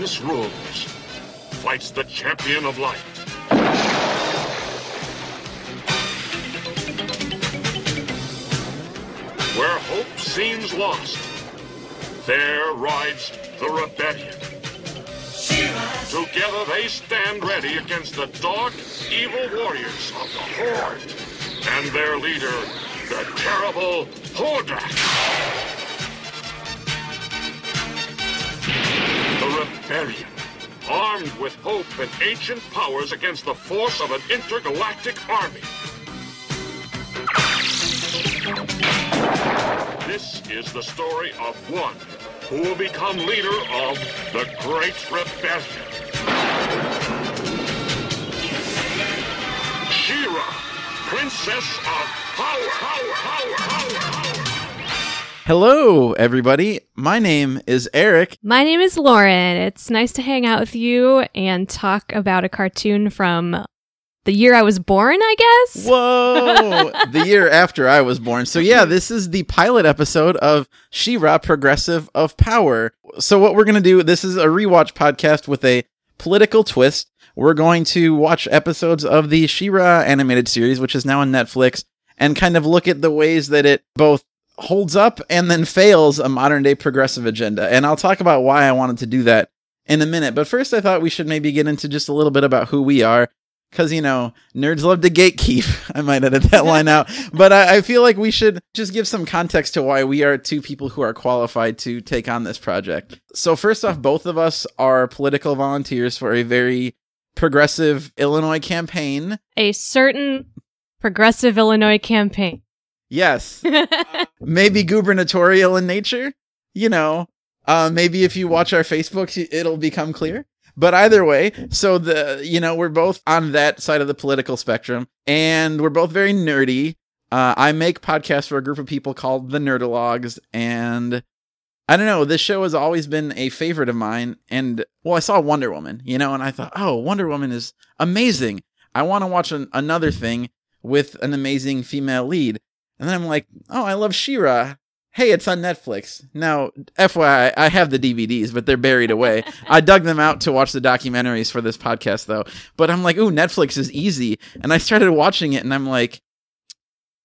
darkness rules, fights the champion of light. Where hope seems lost, there rides the rebellion. Together they stand ready against the dark, evil warriors of the Horde and their leader, the terrible Hordak. Rebellion, armed with hope and ancient powers against the force of an intergalactic army. This is the story of one who will become leader of the Great Rebellion. She-Ra, Princess of Power, Power, Power, Power, Power. Hello, everybody. My name is Eric. My name is Lauren. It's nice to hang out with you and talk about a cartoon from the year I was born, I guess. Whoa! the year after I was born. So, yeah, this is the pilot episode of She-Ra Progressive of Power. So, what we're going to do, this is a rewatch podcast with a political twist. We're going to watch episodes of the She-Ra animated series, which is now on Netflix, and kind of look at the ways that it both holds up and then fails a modern day progressive agenda. And I'll talk about why I wanted to do that in a minute. But first, I thought we should maybe get into just a little bit about who we are. Because, you know, nerds love to gatekeep. I might edit that line out. But I, I, feel like we should just give some context to why we are two people who are qualified to take on this project. So, first off, both of us are political volunteers for a very progressive Illinois campaign. A certain progressive Illinois campaign. Yes. maybe gubernatorial in nature. You know, uh, maybe if you watch our Facebook, it'll become clear. But either way, so the you know we're both on that side of the political spectrum, and we're both very nerdy. Uh, I make podcasts for a group of people called the Nerdalogs. and I don't know. This show has always been a favorite of mine. And well, I saw Wonder Woman, you know, and I thought, oh, Wonder Woman is amazing. I want to watch an, another thing with an amazing female lead. And then I'm like, oh, I love She-Ra. Hey, it's on Netflix. Now, FYI, I have the DVDs, but they're buried away. I dug them out to watch the documentaries for this podcast, though. But I'm like, ooh, Netflix is easy. And I started watching it, and I'm like,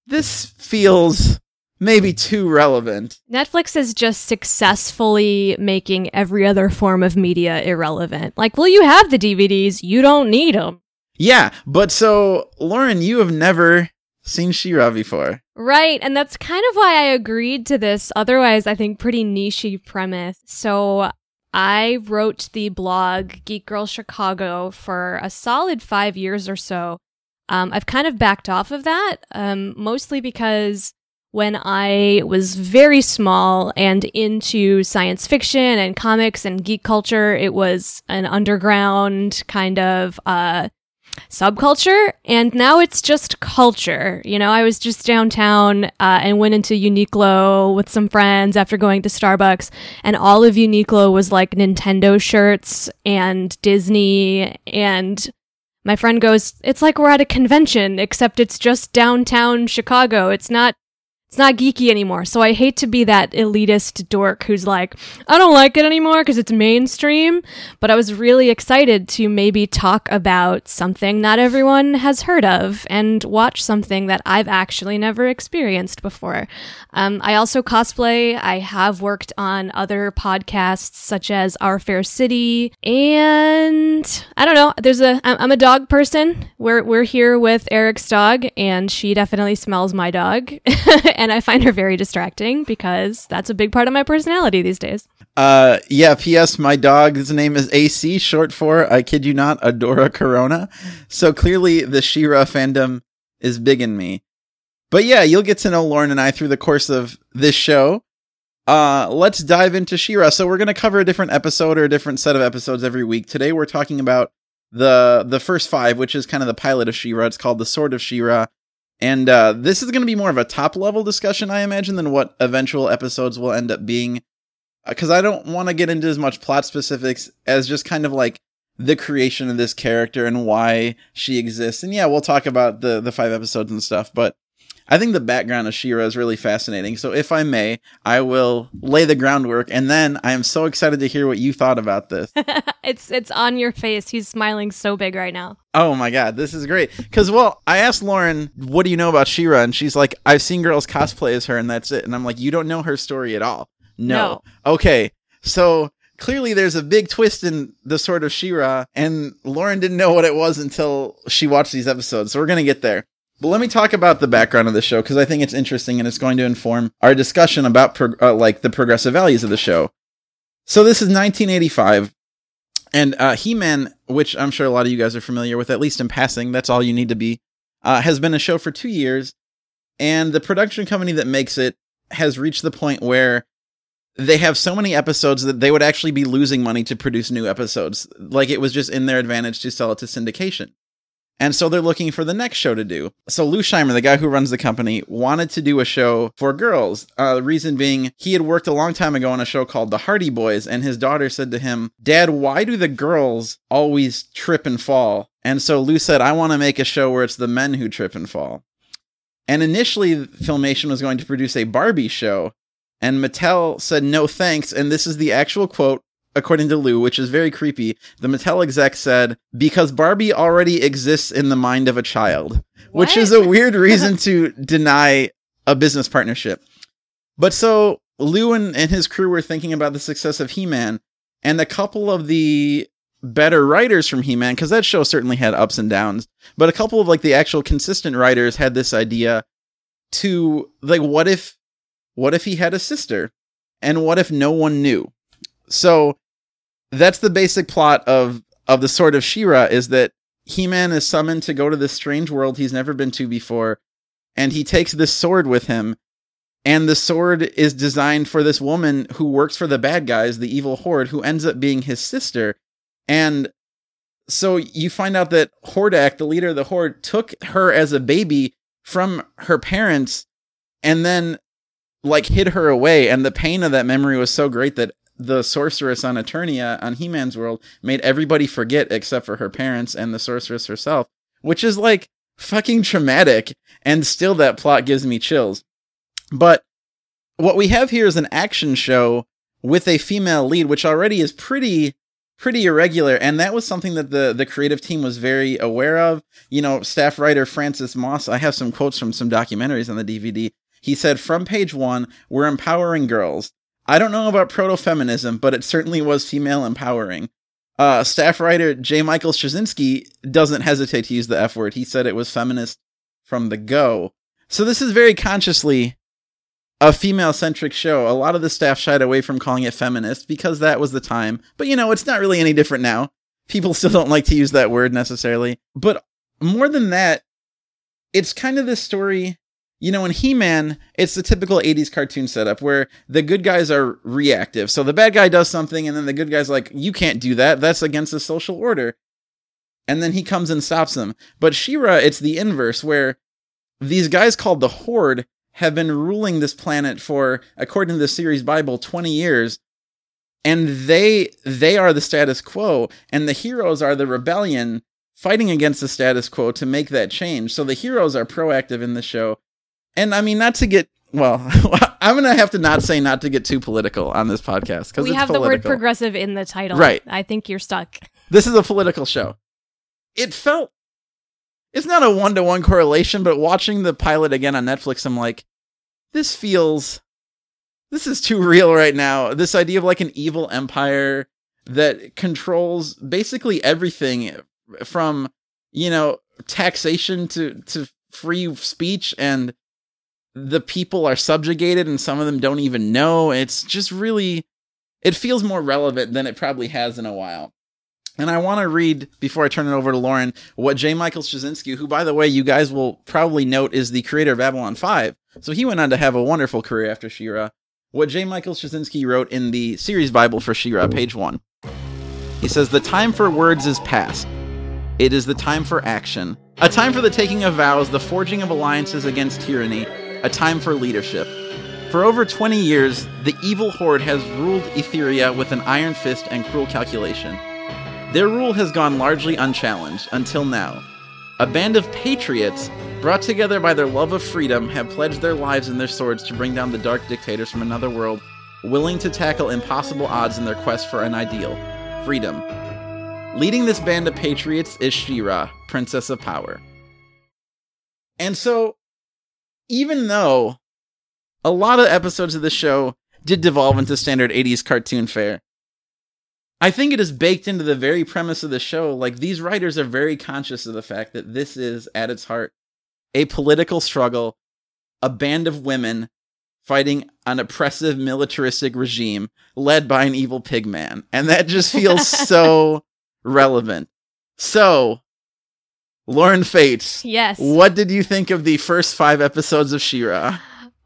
this feels maybe too relevant. Netflix is just successfully making every other form of media irrelevant. Like, well, you have the DVDs, you don't need them. Yeah, but so, Lauren, you have never seen She-Ra before. Right, and that's kind of why I agreed to this otherwise I think pretty nichey premise. So I wrote the blog Geek Girl Chicago for a solid 5 years or so. Um, I've kind of backed off of that, um, mostly because when I was very small and into science fiction and comics and geek culture, it was an underground kind of uh, subculture and now it's just culture. You know i was just downtown uh, and went into uniqlo with some friends after going to starbucks and all of uniqlo was like nintendo shirts and disney and my friend goes it's like we're at a convention except it's just downtown chicago. It's not it's not geeky anymore. So I hate to be that elitist dork who's like, I don't like it anymore because it's mainstream. But I was really excited to maybe talk about something not everyone has heard of and watch something that I've actually never experienced before. Um, I also cosplay. I have worked on other podcasts such as Our Fair City, and I don't know. There's a. I'm a dog person. We're we're here with Eric's dog, and she definitely smells my dog. and I find her very distracting because that's a big part of my personality these days. Uh, yeah. P.S. My dog's name is AC, short for I kid you not, Adora Corona. So clearly, the She-Ra fandom is big in me. But yeah, you'll get to know Lauren and I through the course of this show. Uh, let's dive into She-Ra. So we're going to cover a different episode or a different set of episodes every week. Today we're talking about the the first five, which is kind of the pilot of She-Ra. It's called The Sword of She-Ra. And uh, this is going to be more of a top level discussion, I imagine, than what eventual episodes will end up being. Because uh, I don't want to get into as much plot specifics as just kind of like the creation of this character and why she exists. And yeah, we'll talk about the the five episodes and stuff. But I think the background of She-Ra is really fascinating. So if I may, I will lay the groundwork and then I am so excited to hear what you thought about this. it's it's on your face. He's smiling so big right now. Oh my god, this is great. Cuz well, I asked Lauren, "What do you know about She-Ra?" and she's like, "I've seen girls cosplay as her and that's it." And I'm like, "You don't know her story at all." No. No. Okay. So clearly there's a big twist in the Sword of She-Ra and Lauren didn't know what it was until she watched these episodes. So we're going to get there. But let me talk about the background of the show because I think it's interesting and it's going to inform our discussion about prog- uh, like the progressive values of the show. So this is 1985, and uh, He-Man, which I'm sure a lot of you guys are familiar with, at least in passing. That's all you need to be. Uh, has been a show for two years, and the production company that makes it has reached the point where they have so many episodes that they would actually be losing money to produce new episodes. Like it was just in their advantage to sell it to syndication. And so they're looking for the next show to do. So Lou Scheimer, the guy who runs the company, wanted to do a show for girls. Uh, the reason being, he had worked a long time ago on a show called The Hardy Boys, and his daughter said to him, Dad, why do the girls always trip and fall? And so Lou said, I want to make a show where it's the men who trip and fall. And initially, Filmation was going to produce a Barbie show, and Mattel said no thanks. And this is the actual quote, according to Lou, which is very creepy. The Mattel exec said, because Barbie already exists in the mind of a child, which is a weird reason to deny a business partnership. But so Lou and, and his crew were thinking about the success of He Man, and a couple of the better writers from He Man, because that show certainly had ups and downs, but a couple of like the actual consistent writers had this idea to like, what if, what if he had a sister? And what if no one knew? So that's the basic plot of of the Sword of She-Ra is that He-Man is summoned to go to this strange world he's never been to before, and he takes this sword with him. And the sword is designed for this woman who works for the bad guys, the evil horde, who ends up being his sister. And so you find out that Hordak, the leader of the horde, took her as a baby from her parents and then like hid her away. And the pain of that memory was so great that the sorceress on Eternia on He Man's world made everybody forget except for her parents and the sorceress herself, which is like fucking traumatic. And still, that plot gives me chills. But what we have here is an action show with a female lead, which already is pretty pretty irregular and that was something that the the creative team was very aware of you know staff writer francis moss i have some quotes from some documentaries on the dvd he said from page one we're empowering girls i don't know about proto-feminism but it certainly was female empowering uh, staff writer j michael straczynski doesn't hesitate to use the f word he said it was feminist from the go so this is very consciously a female centric show. A lot of the staff shied away from calling it feminist because that was the time. But you know, it's not really any different now. People still don't like to use that word necessarily. But more than that, it's kind of this story. You know, in He Man, it's the typical 80s cartoon setup where the good guys are reactive. So the bad guy does something, and then the good guy's like, You can't do that. That's against the social order. And then he comes and stops them. But She-Ra, it's the inverse, where these guys called the Horde have been ruling this planet for, according to the series Bible, 20 years. And they they are the status quo, and the heroes are the rebellion fighting against the status quo to make that change. So the heroes are proactive in the show. And I mean, not to get well, I'm gonna have to not say not to get too political on this podcast because We have the word progressive in the title. Right. I think you're stuck. This is a political show. It felt it's not a one to one correlation, but watching the pilot again on Netflix, I'm like, this feels this is too real right now. This idea of like an evil empire that controls basically everything from, you know, taxation to to free speech and the people are subjugated and some of them don't even know. It's just really it feels more relevant than it probably has in a while. And I want to read, before I turn it over to Lauren, what J. Michael Straczynski, who, by the way, you guys will probably note is the creator of Babylon 5. So he went on to have a wonderful career after She-Ra. What J. Michael Straczynski wrote in the series Bible for She-Ra, page 1. He says, The time for words is past. It is the time for action. A time for the taking of vows, the forging of alliances against tyranny. A time for leadership. For over 20 years, the evil horde has ruled Etheria with an iron fist and cruel calculation. Their rule has gone largely unchallenged until now. A band of patriots brought together by their love of freedom, have pledged their lives and their swords to bring down the dark dictators from another world, willing to tackle impossible odds in their quest for an ideal freedom. Leading this band of patriots is She-Ra, Princess of Power. And so, even though a lot of episodes of the show did devolve into standard 80s cartoon fare, I think it is baked into the very premise of the show. Like, these writers are very conscious of the fact that this is, at its heart, a political struggle, a band of women fighting an oppressive militaristic regime led by an evil pig man. And that just feels so relevant. So, Lauren Fates. Yes. What did you think of the first five episodes of She-Ra?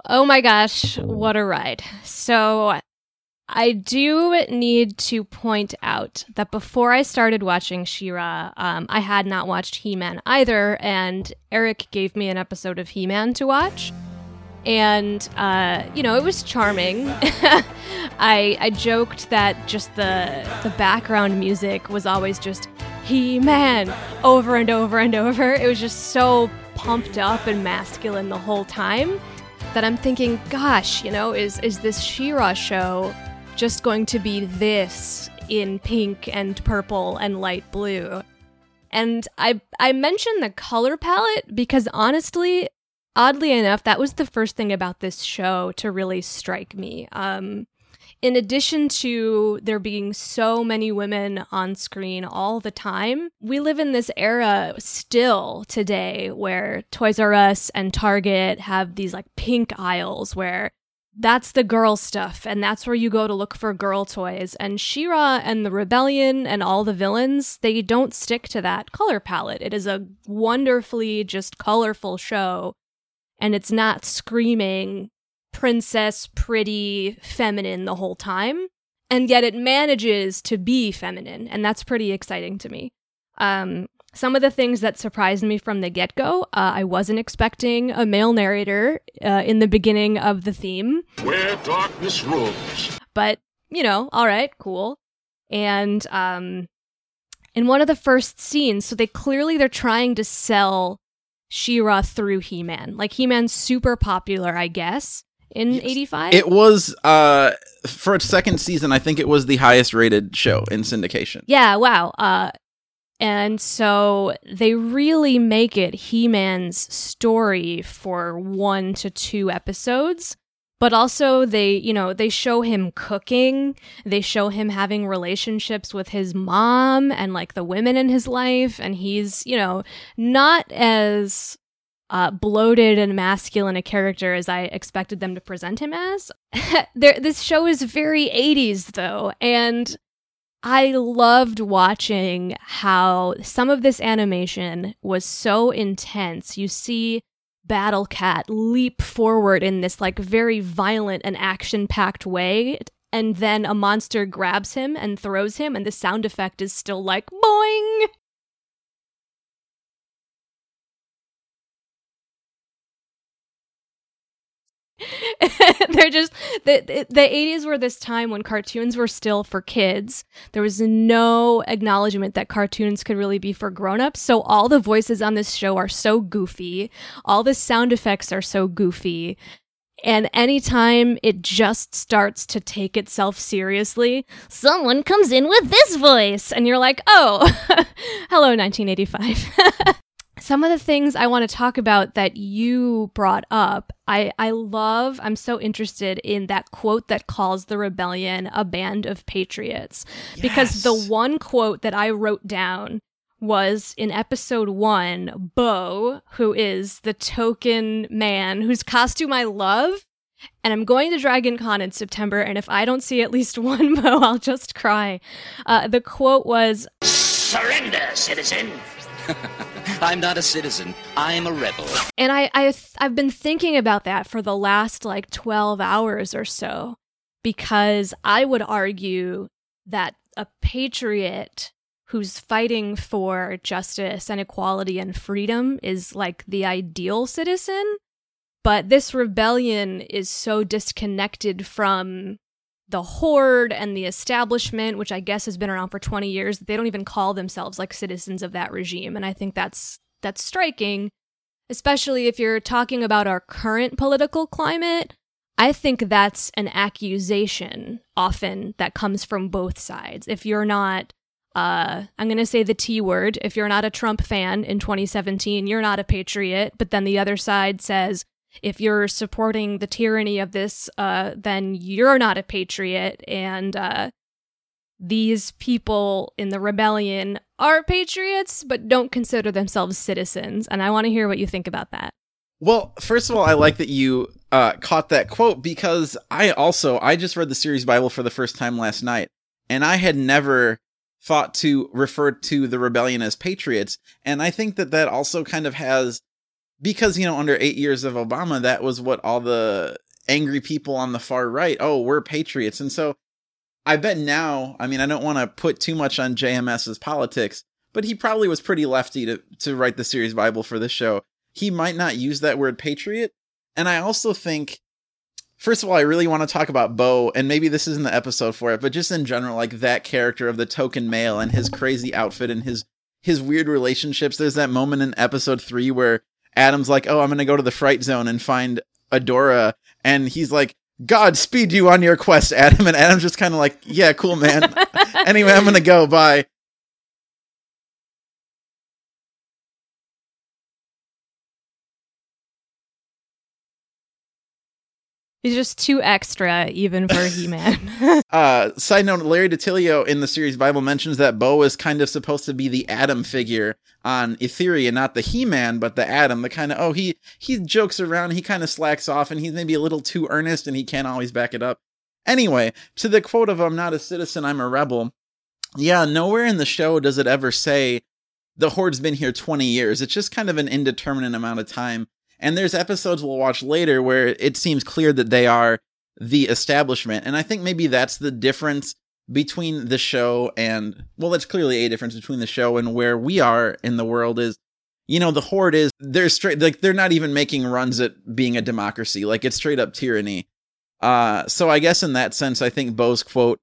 Oh my gosh, what a ride. So, I do need to point out that before I started watching She-Ra, um, I had not watched He-Man either, and Eric gave me an episode of He-Man to watch. And uh, you know, it was charming. I I joked that just the the background music was always just He-Man over and over and over. It was just so pumped up and masculine the whole time that I'm thinking, gosh, you know, is is this She-Ra show just going to be this in pink and purple and light blue. And I I mentioned the color palette because honestly, oddly enough, that was the first thing about this show to really strike me. Um, in addition to there being so many women on screen all the time, we live in this era still today where Toys R Us and Target have these like pink aisles where that's the girl stuff and that's where you go to look for girl toys. And She-Ra and the rebellion and all the villains they don't stick to that color palette. It is a wonderfully just colorful show and it's not screaming princess pretty feminine the whole time and yet it manages to be feminine and that's pretty exciting to me um some of the things that surprised me from the get go, uh, I wasn't expecting a male narrator uh, in the beginning of the theme. Where darkness rules. But, you know, all right, cool. And um, in one of the first scenes, so they clearly they're trying to sell She-Ra through He-Man. Like He-Man's super popular, I guess, in Yes. 85. It was uh for its second season, I think it was the highest rated show in syndication. Yeah, wow. Uh, and so they really make it He Man's story for one to two episodes. But also, they, you know, they show him cooking. They show him having relationships with his mom and like the women in his life. And he's, you know, not as uh, bloated and masculine a character as I expected them to present him as. there, this show is very 80s, though. And I loved watching how some of this animation was so intense. You see Battle Cat leap forward in this like very violent and action-packed way and then a monster grabs him and throws him and the sound effect is still like boing. They're just the, the the 80s were this time when cartoons were still for kids. There was no acknowledgement that cartoons could really be for grown-ups. So all the voices on this show are so goofy. All the sound effects are so goofy. And anytime it just starts to take itself seriously, someone comes in with this voice and you're like, "Oh, hello 1985." some of the things I want to talk about that you brought up, I, I love, I'm so interested in that quote that calls the rebellion a band of patriots. Because the one quote that I wrote down was in episode one, Bow, who is the token man whose costume I love. And I'm going to Dragon Con in September, and if I don't see at least one Bow, I'll just cry. Uh, the quote was, Surrender, citizen. I'm not a citizen. I'm a rebel. And I, I I've been thinking about that for the last like 12 hours or so because I would argue that a patriot who's fighting for justice and equality and freedom is like the ideal citizen, but this rebellion is so disconnected from the horde and the establishment, which I guess has been around for 20 years, they don't even call themselves like citizens of that regime. And I think that's that's striking. especially if you're talking about our current political climate, I think that's an accusation often that comes from both sides. If you're not, uh, I'm going to say the T word, if you're not a Trump fan in 2017, you're not a patriot. But then the other side says, if you're supporting the tyranny of this, uh, then you're not a patriot. And uh, these people in the rebellion are patriots, but don't consider themselves citizens. And I want to hear what you think about that. Well, first of all, I like that you uh, caught that quote because I also I just read the series Bible for the first time last night, and I had never thought to refer to the rebellion as patriots, and I think that that also kind of has because you know under eight years of Obama, that was what all the angry people on the far right, oh, we're patriots, and so I bet now, I mean, I don't want to put too much on JMS's politics, but he probably was pretty lefty to, to write the series Bible for this show. He might not use that word patriot. And I also think, first of all, I really want to talk about Bow, and maybe this isn't the episode for it, but just in general, like that character of the token male and his crazy outfit and his his weird relationships. There's that moment in episode three where Adam's like, "Oh, I'm gonna go to the fright zone and find Adora," and he's like, God speed you on your quest, Adam. And Adam's just kind of like, yeah, cool, man. anyway, I'm going to go. Bye. He's just too extra, even for He Man. uh, side note: Larry DiTillio in the series Bible mentions that Bow is kind of supposed to be the Adam figure on Etheria, not the He Man, but the Adam. The kind of oh he he jokes around, he kind of slacks off, and he's maybe a little too earnest, and he can't always back it up. Anyway, to the quote of "I'm not a citizen, I'm a rebel." Yeah, nowhere in the show does it ever say the Horde's been here 20 years. It's just kind of an indeterminate amount of time and there's episodes we'll watch later where it seems clear that they are the establishment. And I think maybe that's the difference between the show and, well, that's clearly a difference between the show and where we are in the world is, you know, the Horde is, they're straight, like, they're not even making runs at being a democracy. Like, it's straight up tyranny. Uh, so I guess in that sense, I think Bow's quote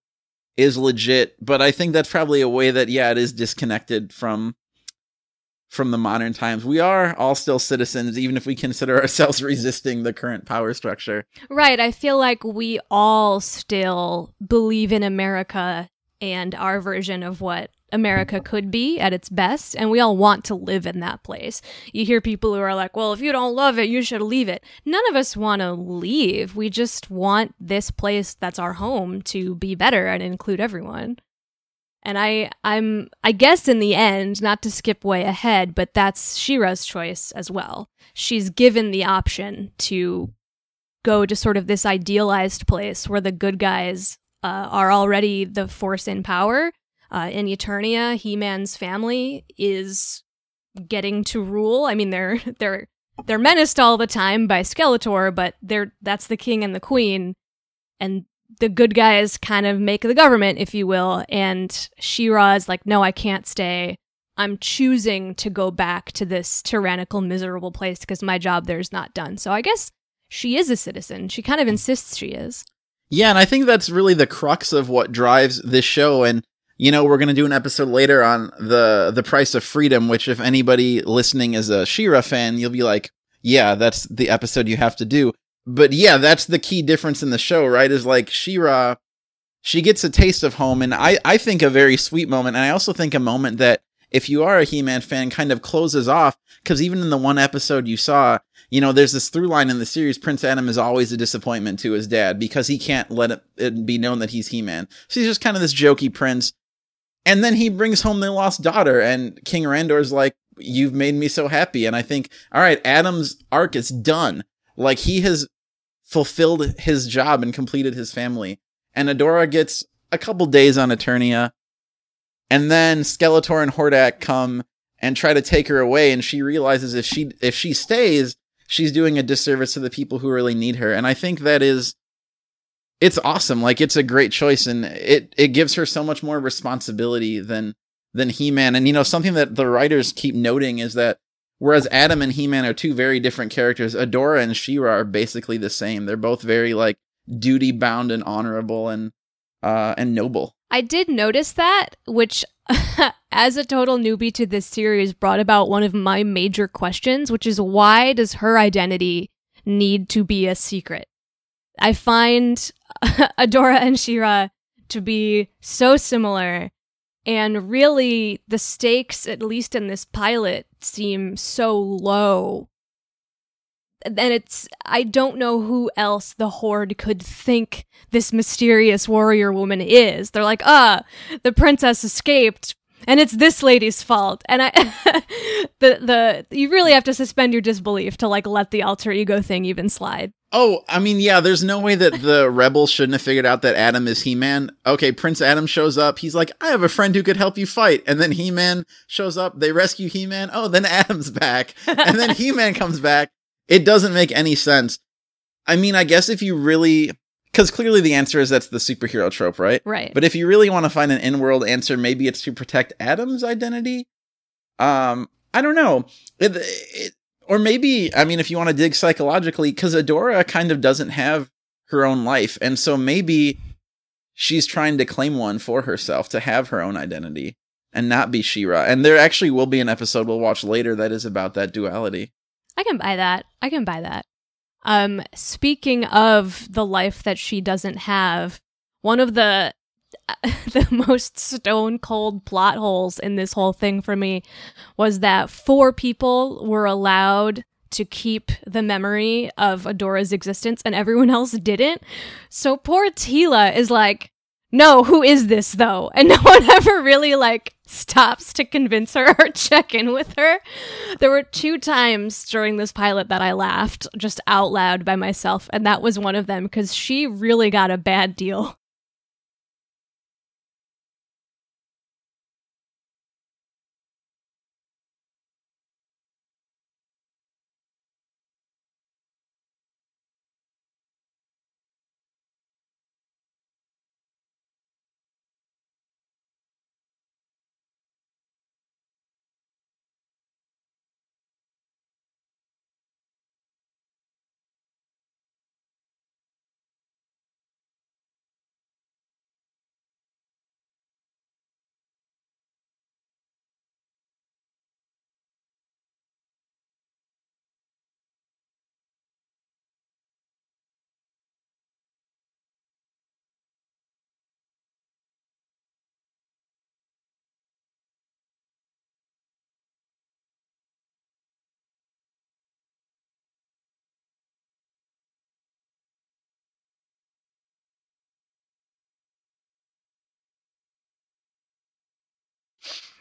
is legit, but I think that's probably a way that, yeah, it is disconnected from from the modern times. We are all still citizens, even if we consider ourselves resisting the current power structure. Right. I feel like we all still believe in America and our version of what America could be at its best, and we all want to live in that place. You hear people who are like, well, if you don't love it, you should leave it. None of us want to leave. We just want this place that's our home to be better and include everyone. And I I'm I guess in the end, not to skip way ahead, but that's She-Ra's choice as well. She's given the option to go to sort of this idealized place where the good guys uh, are already the force in power. Uh, in Eternia, He-Man's family is getting to rule. I mean, they're they're they're menaced all the time by Skeletor, but they're that's the king and the queen, and the good guys kind of make the government, if you will, and She-Ra is like, no, I can't stay. I'm choosing to go back to this tyrannical, miserable place because my job there is not done. So I guess she is a citizen. She kind of insists she is. Yeah, and I think that's really the crux of what drives this show. And you know, we're going to do an episode later on the the price of freedom. Which, if anybody listening is a She-Ra fan, you'll be like, yeah, that's the episode you have to do but yeah, that's the key difference in the show, right? Is like She-Ra, she gets a taste of home, and I I think a very sweet moment, and I also think a moment that if you are a He-Man fan, kind of closes off because even in the one episode you saw, you know, there's this through line in the series. Prince Adam is always a disappointment to his dad because he can't let it, it be known that he's He-Man. So he's just kind of this jokey prince. And then he brings home their lost daughter, and King Randor's like, "You've made me so happy." And I think, all right, Adam's arc is done. Like he has fulfilled his job and completed his family. And Adora gets a couple days on Eternia. And then Skeletor and Hordak come and try to take her away. And she realizes if she, if she stays, she's doing a disservice to the people who really need her. And I think that is, it's awesome. Like it's a great choice and it, it gives her so much more responsibility than, than He-Man. And you know, something that the writers keep noting is that Whereas Adam and He-Man are two very different characters. Adora and She-Ra are basically the same. They're both very like duty bound and honorable and uh and noble. I did notice that, which, as a total newbie to this series, brought about one of my major questions, which is why does her identity need to be a secret? I find Adora and She-Ra to be so similar, and really the stakes, at least in this pilot, seem so low. And it's, I don't know who else the Horde could think this mysterious warrior woman is. They're like, ah, the princess escaped, and it's this lady's fault. And I, the the you really have to suspend your disbelief to like let the alter ego thing even slide. Oh, I mean, yeah, there's no way that the rebels shouldn't have figured out that Adam is He Man. Okay, Prince Adam shows up. He's like, I have a friend who could help you fight. And then He Man shows up. They rescue He Man. Oh, then Adam's back. And then He Man comes back. It doesn't make any sense. I mean, I guess if you really. Because clearly the answer is that's the superhero trope, right? Right. But if you really want to find an in world answer, maybe it's to protect Adam's identity. Um, I don't know. It, it, or maybe, I mean, if you want to dig psychologically, because Adora kind of doesn't have her own life. And so maybe she's trying to claim one for herself to have her own identity and not be She-Ra. And there actually will be an episode we'll watch later that is about that duality. I can buy that. I can buy that. Um, speaking of the life that she doesn't have, one of the the most stone cold plot holes in this whole thing for me was that four people were allowed to keep the memory of Adora's existence and everyone else didn't. So poor Teela is like, no, who is this though? And no one ever really like stops to convince her or check in with her. There were two times during this pilot that I laughed just out loud by myself, and that was one of them because she really got a bad deal.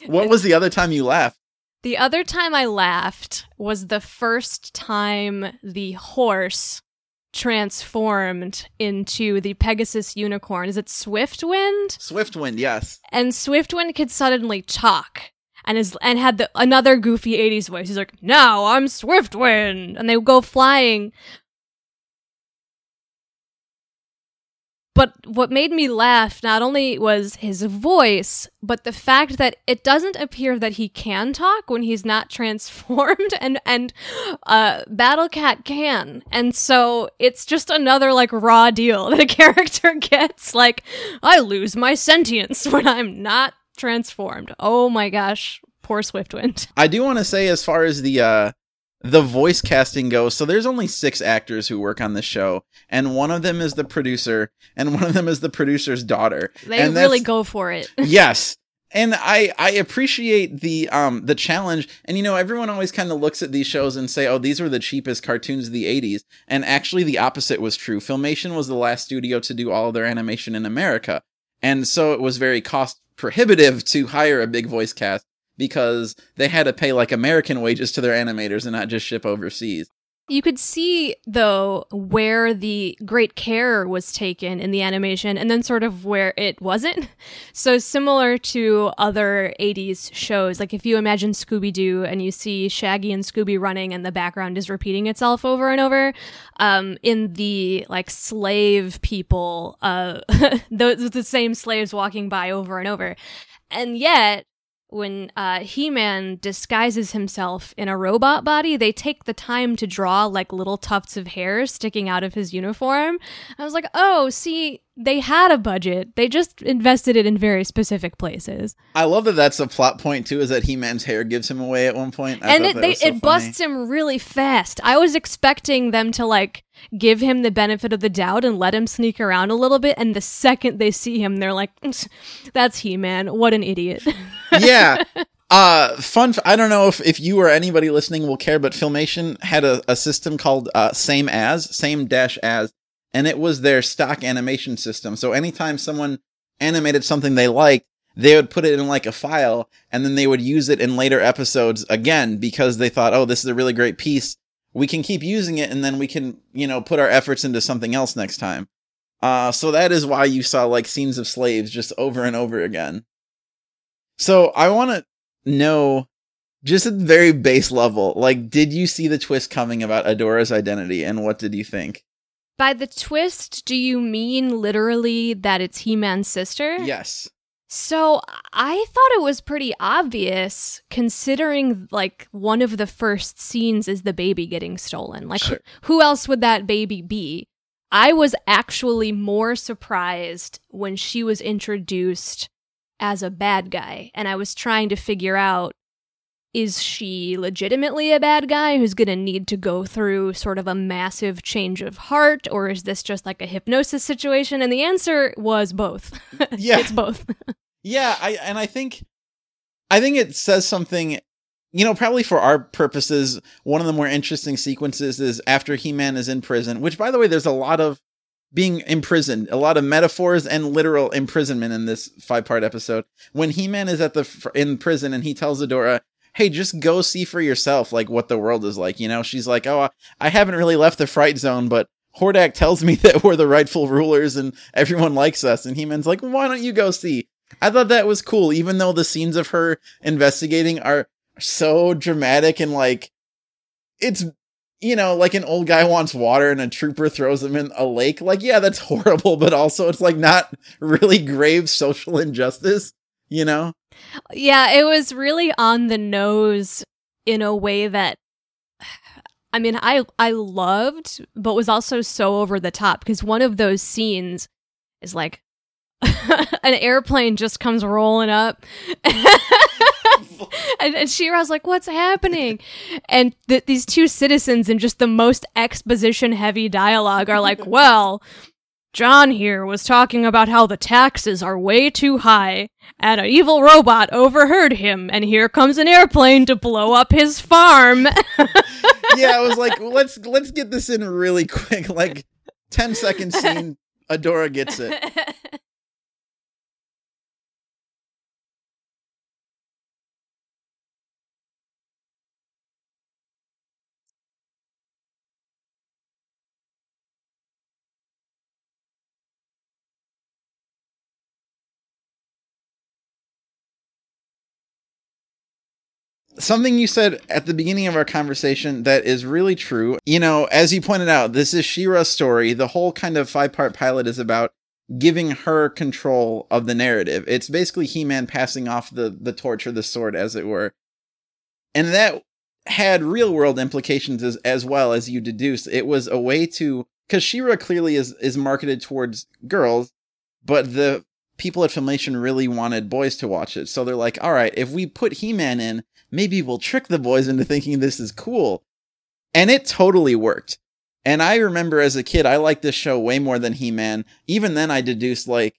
What was the other time you laughed? The other time I laughed was the first time the horse transformed into the Pegasus unicorn. Is it Swiftwind? Swiftwind, yes. And Swiftwind could suddenly talk and is and had the another goofy 80s voice. He's like, "Now I'm Swiftwind." And they go flying But what made me laugh not only was his voice, but the fact that it doesn't appear that he can talk when he's not transformed, and and uh, Battle Cat can, and so it's just another like raw deal that a character gets. Like, I lose my sentience when I'm not transformed. Oh my gosh, poor Swiftwind. I do want to say, as far as the uh, the voice casting goes, so there's only six actors who work on this show, and one of them is the producer, and one of them is the producer's daughter. They really go for it. yes. And i i appreciate the um the challenge. And you know everyone always kind of looks at these shows and say oh these were the cheapest cartoons of the 80s and actually the opposite was true. Filmation was the last studio to do all of their animation in america. And so it was very cost prohibitive to hire a big voice cast because they had to pay like american wages to their animators and not just ship overseas You could see, though, where the great care was taken in the animation and then sort of where it wasn't. So, similar to other 80s shows, like if you imagine Scooby Doo and you see Shaggy and Scooby running and the background is repeating itself over and over, um, in the like slave people, uh, the, the same slaves walking by over and over. And yet, when uh, He-Man disguises himself in a robot body, they take the time to draw like little tufts of hair sticking out of his uniform. I was like, oh, see, they had a budget. They just invested it in very specific places. I love that that's a plot point too. Is that He Man's hair gives him away at one point, I and it they, so it funny. busts him really fast. I was expecting them to like give him the benefit of the doubt and let him sneak around a little bit. And the second they see him, they're like, "That's He Man. What an idiot." yeah. Uh, fun. f- I don't know if, if you or anybody listening will care, but Filmation had a, a system called uh, Same As, Same Dash As, and it was their stock animation system. So anytime someone animated something they liked, they would put it in like a file, and then they would use it in later episodes again because they thought, oh, this is a really great piece. We can keep using it, and then we can, you know, put our efforts into something else next time. Uh, so that is why you saw like scenes of slaves just over and over again. So I want to know, just at the very base level, like, did you see the twist coming about Adora's identity, and what did you think? By the twist, do you mean literally that it's He Man's sister? Yes. So I thought it was pretty obvious considering like one of the first scenes is the baby getting stolen. Like Sure. who else would that baby be? I was actually more surprised when she was introduced as a bad guy and I was trying to figure out is she legitimately a bad guy who's going to need to go through sort of a massive change of heart or is this just like a hypnosis situation and the answer was both. Yeah. it's both. Yeah, I and I think I think it says something you know, probably for our purposes, one of the more interesting sequences is after He-Man is in prison, which by the way, there's a lot of being imprisoned, a lot of metaphors and literal imprisonment in this five-part episode. When He-Man is at the in prison and he tells Adora, "Hey, just go see for yourself like what the world is like." You know, she's like, "Oh, I haven't really left the fright zone, but Hordak tells me that we're the rightful rulers and everyone likes us." And He-Man's like, "Why don't you go see?" I thought that was cool, even though the scenes of her investigating are so dramatic and like it's you know like an old guy wants water and a trooper throws him in a lake. Like, yeah, that's horrible, but also it's like not really grave social injustice, you know? Yeah, it was really on the nose in a way that I mean, I I loved, but was also so over the top because one of those scenes is like an airplane just comes rolling up. and, and She-Ra's like, "What's happening?" And th- these two citizens in just the most exposition-heavy dialogue are like, "Well, John here was talking about how the taxes are way too high, and an evil robot overheard him, and here comes an airplane to blow up his farm. yeah, I was like, let's let's get this in really quick, like 10 second scene. Adora gets it. Something you said at the beginning of our conversation that is really true. You know, as you pointed out, this is She-Ra's story. The whole kind of five part pilot is about giving her control of the narrative. It's basically He Man passing off the, the torch or the sword, as it were. And that had real world implications as, as well as you deduce. It was a way to, because She-Ra clearly is, is marketed towards girls, but the people at Filmation really wanted boys to watch it. So they're like, all right, if we put He Man in, maybe we'll trick the boys into thinking this is cool. And it totally worked. And I remember as a kid, I liked this show way more than He Man. Even then, I deduced, like,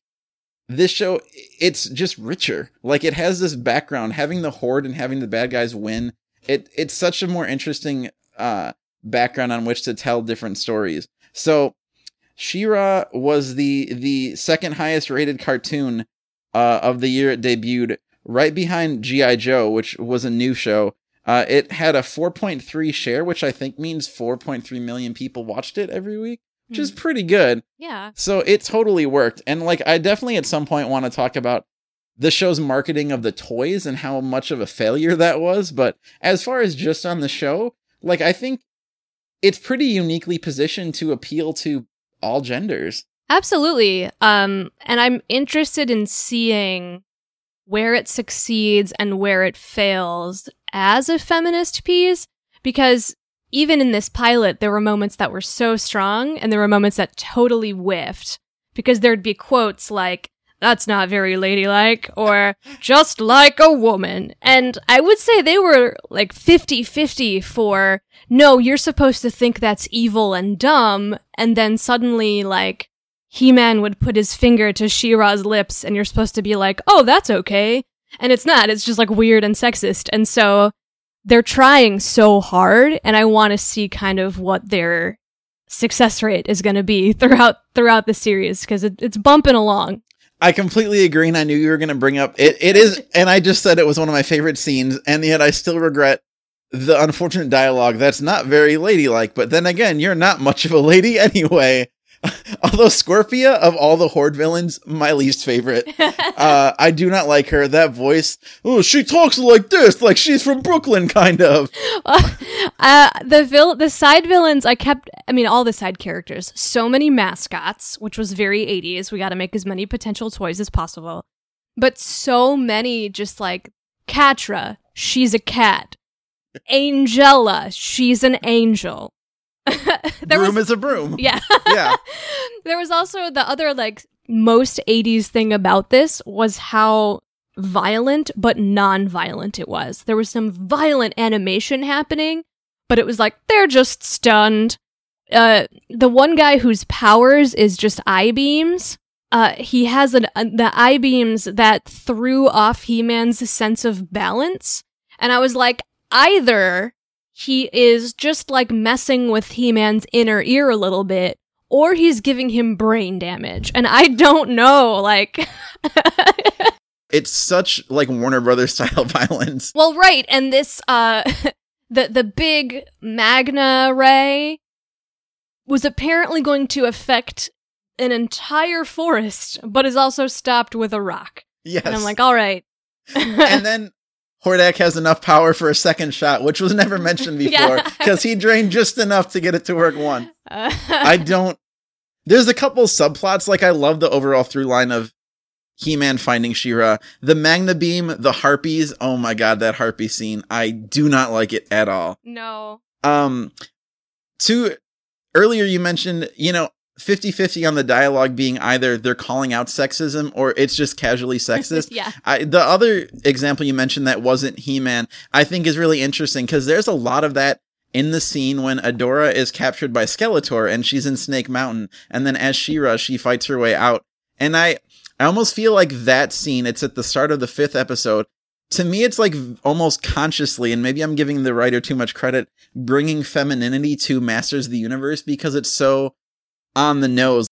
this show, it's just richer. Like, it has this background. Having the Horde and having the bad guys win, it it's such a more interesting uh, background on which to tell different stories. So, She-Ra was the the second highest rated cartoon uh, of the year it debuted, right behind GI Joe, which was a new show. Uh, it had a 4.3 share, which I think means 4.3 million people watched it every week, which is pretty good. yeah. So it totally worked. And like, I definitely at some point want to talk about the show's marketing of the toys and how much of a failure that was. But as far as just on the show, like, I think it's pretty uniquely positioned to appeal to all genders. Absolutely. Um, and I'm interested in seeing where it succeeds and where it fails as a feminist piece because even in this pilot, there were moments that were so strong and there were moments that totally whiffed. because there'd be quotes like, that's not very ladylike, or just like a woman. And I would say they were like 50 50 for, no, you're supposed to think that's evil and dumb. And then suddenly, like, He Man would put his finger to She-Ra's lips, and you're supposed to be like, oh, that's okay. And it's not, it's just like weird and sexist. And so they're trying so hard, and I want to see kind of what their success rate is going to be throughout throughout the series because it, it's bumping along. I completely agree, and I knew you were going to bring up it. It is, and I just said it was one of my favorite scenes, and yet I still regret the unfortunate dialogue. That's not very ladylike, but then again, you're not much of a lady anyway. Although Scorpia, of all the Horde villains, my least favorite. Uh, I do not like her. That voice, oh, she talks like this, like she's from Brooklyn, kind of. uh, the vil- the side villains, I kept. I mean, all the side characters. So many mascots, which was very 80s. We got to make as many potential toys as possible. But so many, just like Catra, she's a cat. Angela, she's an angel. there broom was, is a broom. yeah. Yeah. there was also the other like most 80s thing about this was how violent but non-violent it was. There was some violent animation happening, but it was like they're just stunned. Uh the one guy whose powers is just eye beams. Uh he has an uh, the eye beams that threw off He-Man's sense of balance. And I was like either he is just like messing with He-Man's inner ear a little bit or he's giving him brain damage. And I don't know, like It's such like Warner Brothers style violence. Well, right, and this uh the the big magna ray was apparently going to affect an entire forest, but is also stopped with a rock. Yes. And I'm like, all right. and then Hordak has enough power for a second shot, which was never mentioned before, Yeah. because he drained just enough to get it to work one. Uh, I don't. There's a couple subplots. Like I love the overall through line of He-Man finding She-Ra, the Magna Beam, the Harpies. Oh my god, that Harpy scene! I do not like it at all. no. Um, to earlier you mentioned, you know, 50-50 on the dialogue being either they're calling out sexism or it's just casually sexist. yeah. I, the other example you mentioned that wasn't He-Man, I think is really interesting because there's a lot of that in the scene when Adora is captured by Skeletor and she's in Snake Mountain, and then as She-Ra, she fights her way out. And I, I almost feel like that scene. It's at the start of the fifth episode. To me, it's like almost consciously, and maybe I'm giving the writer too much credit, bringing femininity to Masters of the Universe because it's so on the nose.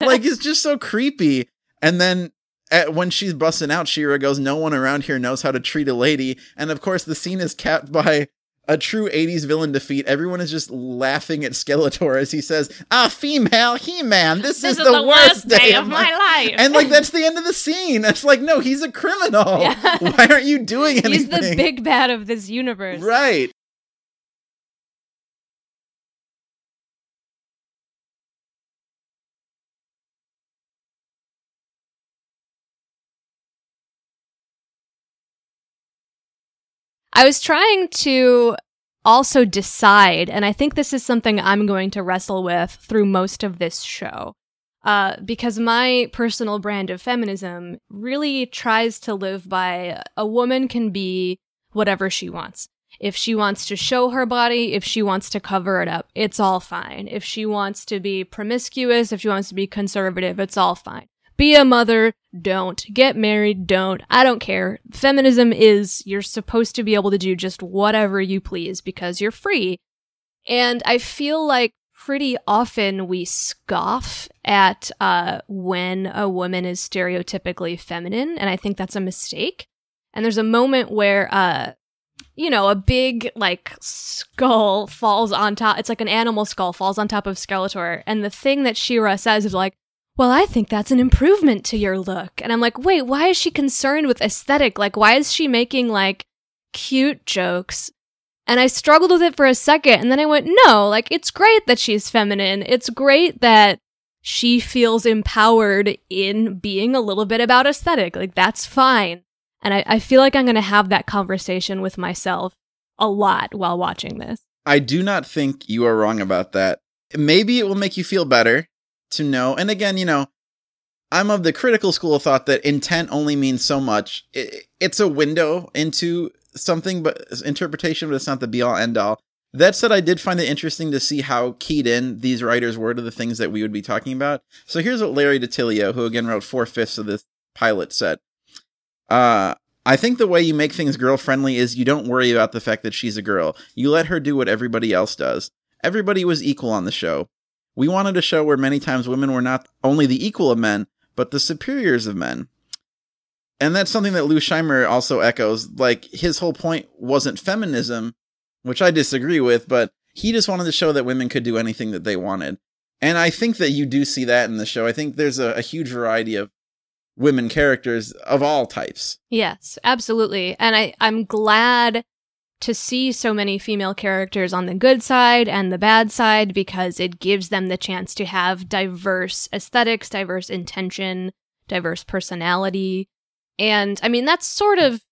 like it's just so creepy. And then at, when she's busting out, She-Ra goes, "No one around here knows how to treat a lady." And of course, the scene is capped by a true '80s villain defeat. Everyone is just laughing at Skeletor as he says, "Ah, female He-Man, this, is, the, worst day, of my." life. And like that's the end of the scene. It's like, no, he's a criminal. Yeah. Why aren't you doing anything? He's the big bad of this universe. right. I was trying to also decide, and I think this is something I'm going to wrestle with through most of this show. Uh, because my personal brand of feminism really tries to live by a woman can be whatever she wants. If she wants to show her body, if she wants to cover it up, it's all fine. If she wants to be promiscuous, if she wants to be conservative, it's all fine. Be a mother, don't. Get married, don't. I don't care. Feminism is you're supposed to be able to do just whatever you please because you're free. And I feel like pretty often we scoff at uh, when a woman is stereotypically feminine, and I think that's a mistake. And there's a moment where, uh, you know, a big like skull falls on top. It's like an animal skull falls on top of Skeletor, and the thing that She-Ra says is like, "Well, I think that's an improvement to your look." And I'm like, "Wait, why is she concerned with aesthetic? Like, why is she making like cute jokes?" And I struggled with it for a second. And then I went, no, like, it's great that she's feminine. It's great that she feels empowered in being a little bit about aesthetic. Like, that's fine. And I, I feel like I'm going to have that conversation with myself a lot while watching this. I do not think you are wrong about that. Maybe it will make you feel better to know. And again, you know, I'm of the critical school of thought that intent only means so much. it's a window into something, but interpretation, but it's not the be all end all. That said, I did find it interesting to see how keyed in these writers were to the things that we would be talking about. So here's what Larry DiTillio, who again wrote four fifths of this pilot, said. Uh, I think the way you make things girl friendly is you don't worry about the fact that she's a girl. You let her do what everybody else does. Everybody was equal on the show. We wanted a show where many times women were not only the equal of men, but the superiors of men. And that's something that Lou Scheimer also echoes. Like, his whole point wasn't feminism, which I disagree with, but he just wanted to show that women could do anything that they wanted. And I think that you do see that in the show. I think there's a, a huge variety of women characters of all types. Yes, absolutely. And I, I'm glad to see so many female characters on the good side and the bad side because it gives them the chance to have diverse aesthetics, diverse intention, diverse personality. And I mean, that's sort of,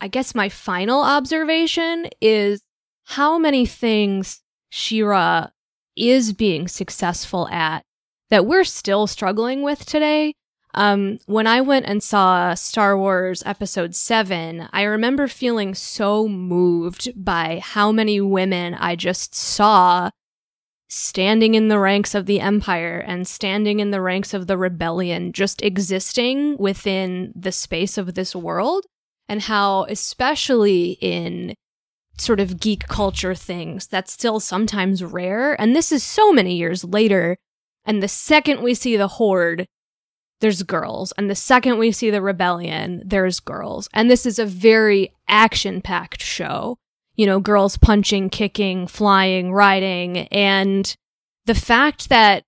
I guess, my final observation is how many things She-Ra is being successful at that we're still struggling with today. Um, when I went and saw Star Wars Episode 7, I remember feeling so moved by how many women I just saw standing in the ranks of the Empire and standing in the ranks of the rebellion, just existing within the space of this world, and how, especially in sort of geek culture things, that's still sometimes rare. And this is so many years later. And the second we see the Horde, there's girls. And the second we see the rebellion, there's girls. And this is a very action packed show. You know, girls punching, kicking, flying, riding. And the fact that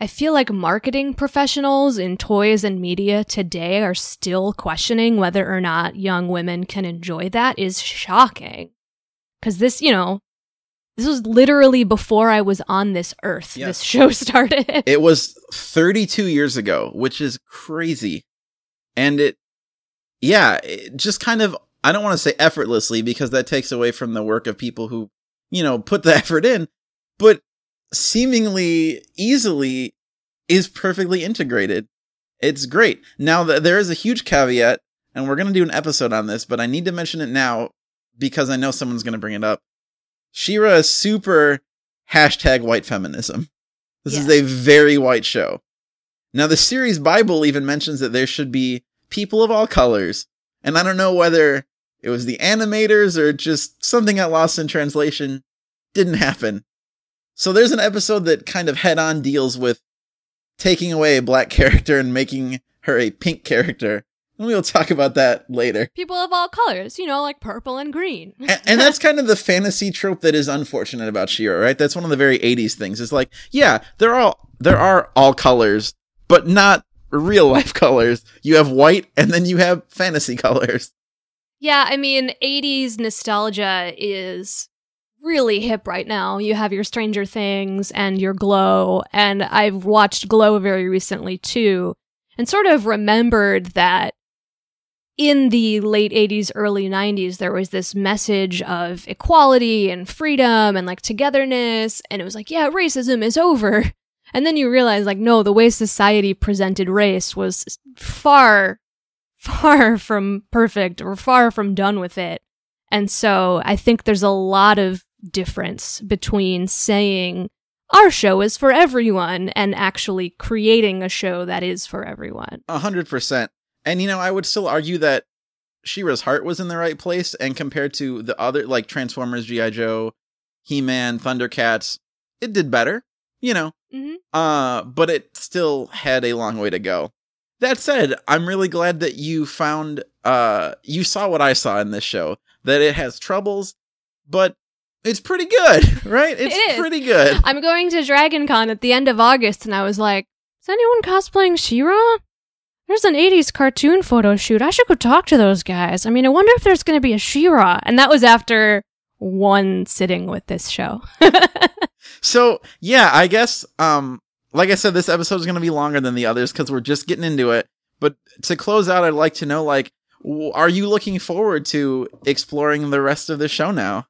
I feel like marketing professionals in toys and media today are still questioning whether or not young women can enjoy that is shocking. Cause this, you know, this was literally before I was on this earth. Yes. This show started. It was 32 years ago, which is crazy. And it, yeah, it just kind of, I don't want to say effortlessly because that takes away from the work of people who, you know, put the effort in, but seemingly easily is perfectly integrated. It's great. Now, there is a huge caveat, and we're going to do an episode on this, but I need to mention it now because I know someone's going to bring it up. She-Ra is super hashtag white feminism. This is a very white show. Now, the series Bible even mentions that there should be people of all colors. And I don't know whether it was the animators or just something got lost in translation. Didn't happen. So there's an episode that kind of head on deals with taking away a black character and making her a pink character. We'll talk about that later. People of all colors, you know, like purple and green. and, and, that's kind of the fantasy trope that is unfortunate about She-Ra, right? That's one of the very 80s things. It's like, yeah, there are there are all colors, but not real life colors. You have white and then you have fantasy colors. Yeah, I mean, 80s nostalgia is really hip right now. You have your Stranger Things and your Glow, and I've watched Glow very recently too, and sort of remembered that in the late 80s, early 90s, there was this message of equality and freedom and like togetherness. And it was like, yeah, racism is over. And then you realize, like, no, the way society presented race was far, far from perfect or far from done with it. And so I think there's a lot of difference between saying our show is for everyone and actually creating a show that is for everyone. A hundred percent. And you know, I would still argue that She-Ra's heart was in the right place, and compared to the other like Transformers, GI Joe, He Man, Thundercats, it did better. You know, mm-hmm. uh, but it still had a long way to go. That said, I'm really glad that you found uh you saw what I saw in this show. That it has troubles, but it's pretty good, right? It's it pretty good. I'm going to Dragon Con at the end of August, and I was like, is anyone cosplaying She-Ra? There's an 80s cartoon photo shoot. I should go talk to those guys. I mean, I wonder if there's going to be a She-Ra. And that was after one sitting with this show. So yeah, I guess um like I said, this episode is going to be longer than the others because we're just getting into it. But to close out, I'd like to know like, w- are you looking forward to exploring the rest of the show now?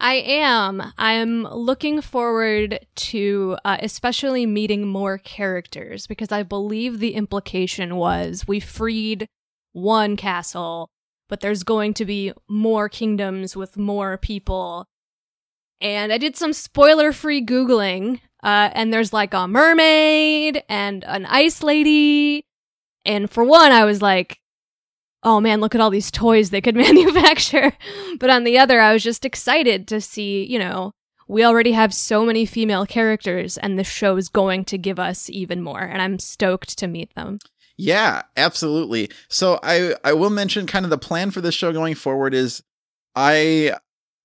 I am. I'm looking forward to uh, especially meeting more characters because I believe the implication was we freed one castle, but there's going to be more kingdoms with more people. And I did some spoiler free Googling, uh, and there's like a mermaid and an ice lady. And for one, I was like, oh man, look at all these toys they could manufacture. but on the other, I was just excited to see, you know, we already have so many female characters and the show is going to give us even more. And I'm stoked to meet them. Yeah, absolutely. So I I will mention kind of the plan for this show going forward is I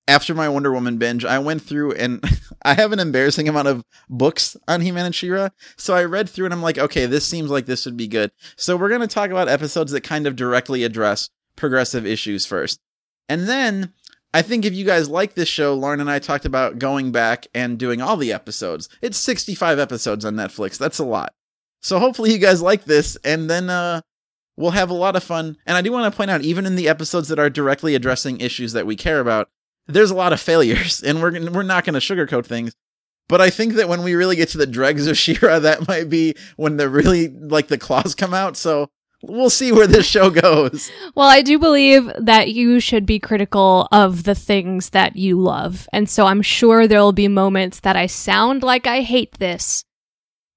after my Wonder Woman binge, I went through and I have an embarrassing amount of books on He-Man and She-Ra. So I read through and I'm like, okay, this seems like this would be good. So we're going to talk about episodes that kind of directly address progressive issues first. And then I think if you guys like this show, Lauren and I talked about going back and doing all the episodes. It's 65 episodes on Netflix. That's a lot. So hopefully you guys like this and then uh we'll have a lot of fun. And I do want to point out even in the episodes that are directly addressing issues that we care about, there's a lot of failures and we're we're not going to sugarcoat things. But I think that when we really get to the dregs of She-Ra, that might be when the really like the claws come out. So we'll see where this show goes. Well, I do believe that you should be critical of the things that you love. And so I'm sure there'll be moments that I sound like I hate this,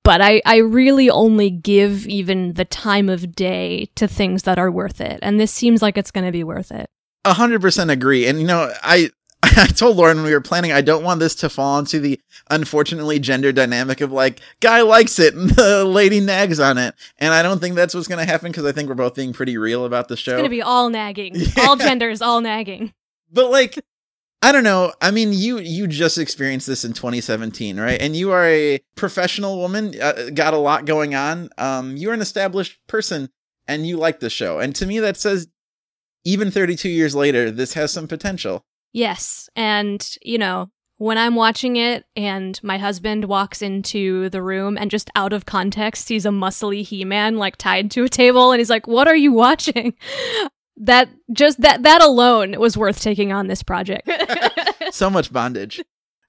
but I, I really only give even the time of day to things that are worth it. And this seems like it's going to be worth it. A hundred percent agree. And you know, I I told Lauren when we were planning, I don't want this to fall into the unfortunately gender dynamic of like, guy likes it and the lady nags on it. And I don't think that's what's going to happen because I think we're both being pretty real about the show. It's going to be all nagging. All genders, all nagging. but like, I don't know. I mean, you you just experienced this in 2017, right? And you are a professional woman, uh, got a lot going on. Um, you're an established person, and you like the show. And to me, that says even 32 years later, this has some potential. Yes. And, you know, when I'm watching it and my husband walks into the room and just out of context sees a muscly He Man like tied to a table and he's like, What are you watching? That just that that alone was worth taking on this project. so much bondage.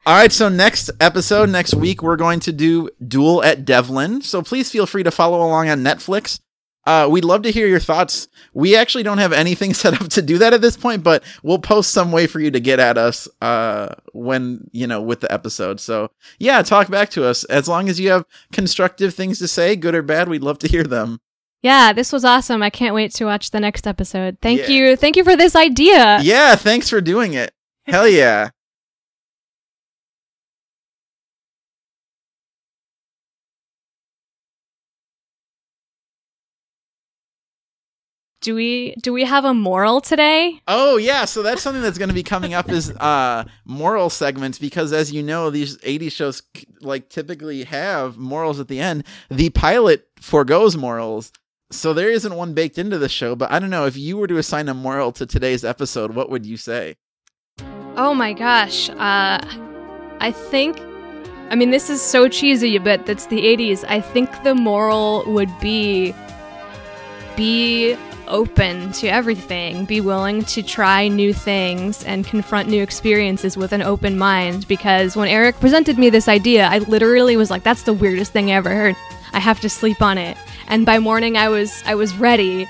All right, so next episode, next week, we're going to do Duel at Devlin. So please feel free to follow along on Netflix. Uh, we'd love to hear your thoughts. We actually don't have anything set up to do that at this point, but we'll post some way for you to get at us uh, when, you know, with the episode. So, yeah, talk back to us. As long as you have constructive things to say, good or bad, we'd love to hear them. yeah, this was awesome. I can't wait to watch the next episode. Thank Yeah. you. Thank you for this idea. Yeah, thanks for doing it. Hell yeah. Do we do we have a moral today? Oh yeah, so that's something that's going to be coming up is uh moral segments because as you know these 80 shows like typically have morals at the end. The pilot foregoes morals. So there isn't one baked into the show, but I don't know if you were to assign a moral to today's episode, what would you say? Oh my gosh. Uh I think I mean this is so cheesy, but that's the 80s. I think the moral would be be open to everything, be willing to try new things and confront new experiences with an open mind because when Eric presented me this idea, I literally was like that's the weirdest thing I ever heard. I have to sleep on it. And by morning I was I was ready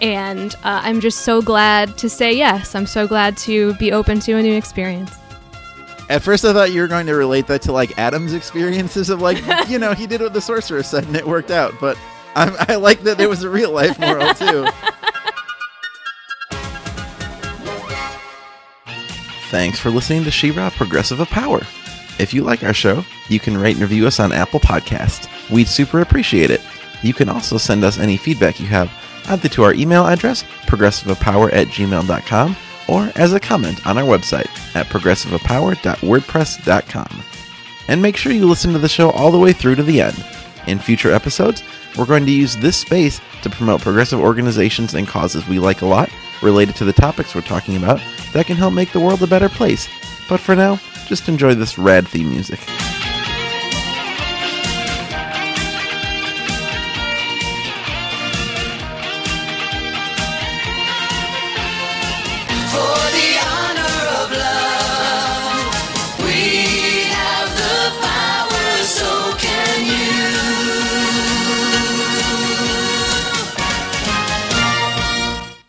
and uh, I'm just so glad to say yes. I'm so glad to be open to a new experience. At first I thought you were going to relate that to like Adam's experiences of like, you know, he did what the sorcerer said and it worked out, but I'm, I like that there was a real life moral too. Thanks for listening to She-Ra Progressive of Power. If you like our show, you can rate and review us on Apple Podcasts. We'd super appreciate it. You can also send us any feedback you have either to our email address, progressiveofpower at gmail.com, or as a comment on our website at progressiveofpower.wordpress.com. And make sure you listen to the show all the way through to the end. In future episodes, we're going to use this space to promote progressive organizations and causes we like a lot related to the topics we're talking about that can help make the world a better place. But for now, just enjoy this rad theme music.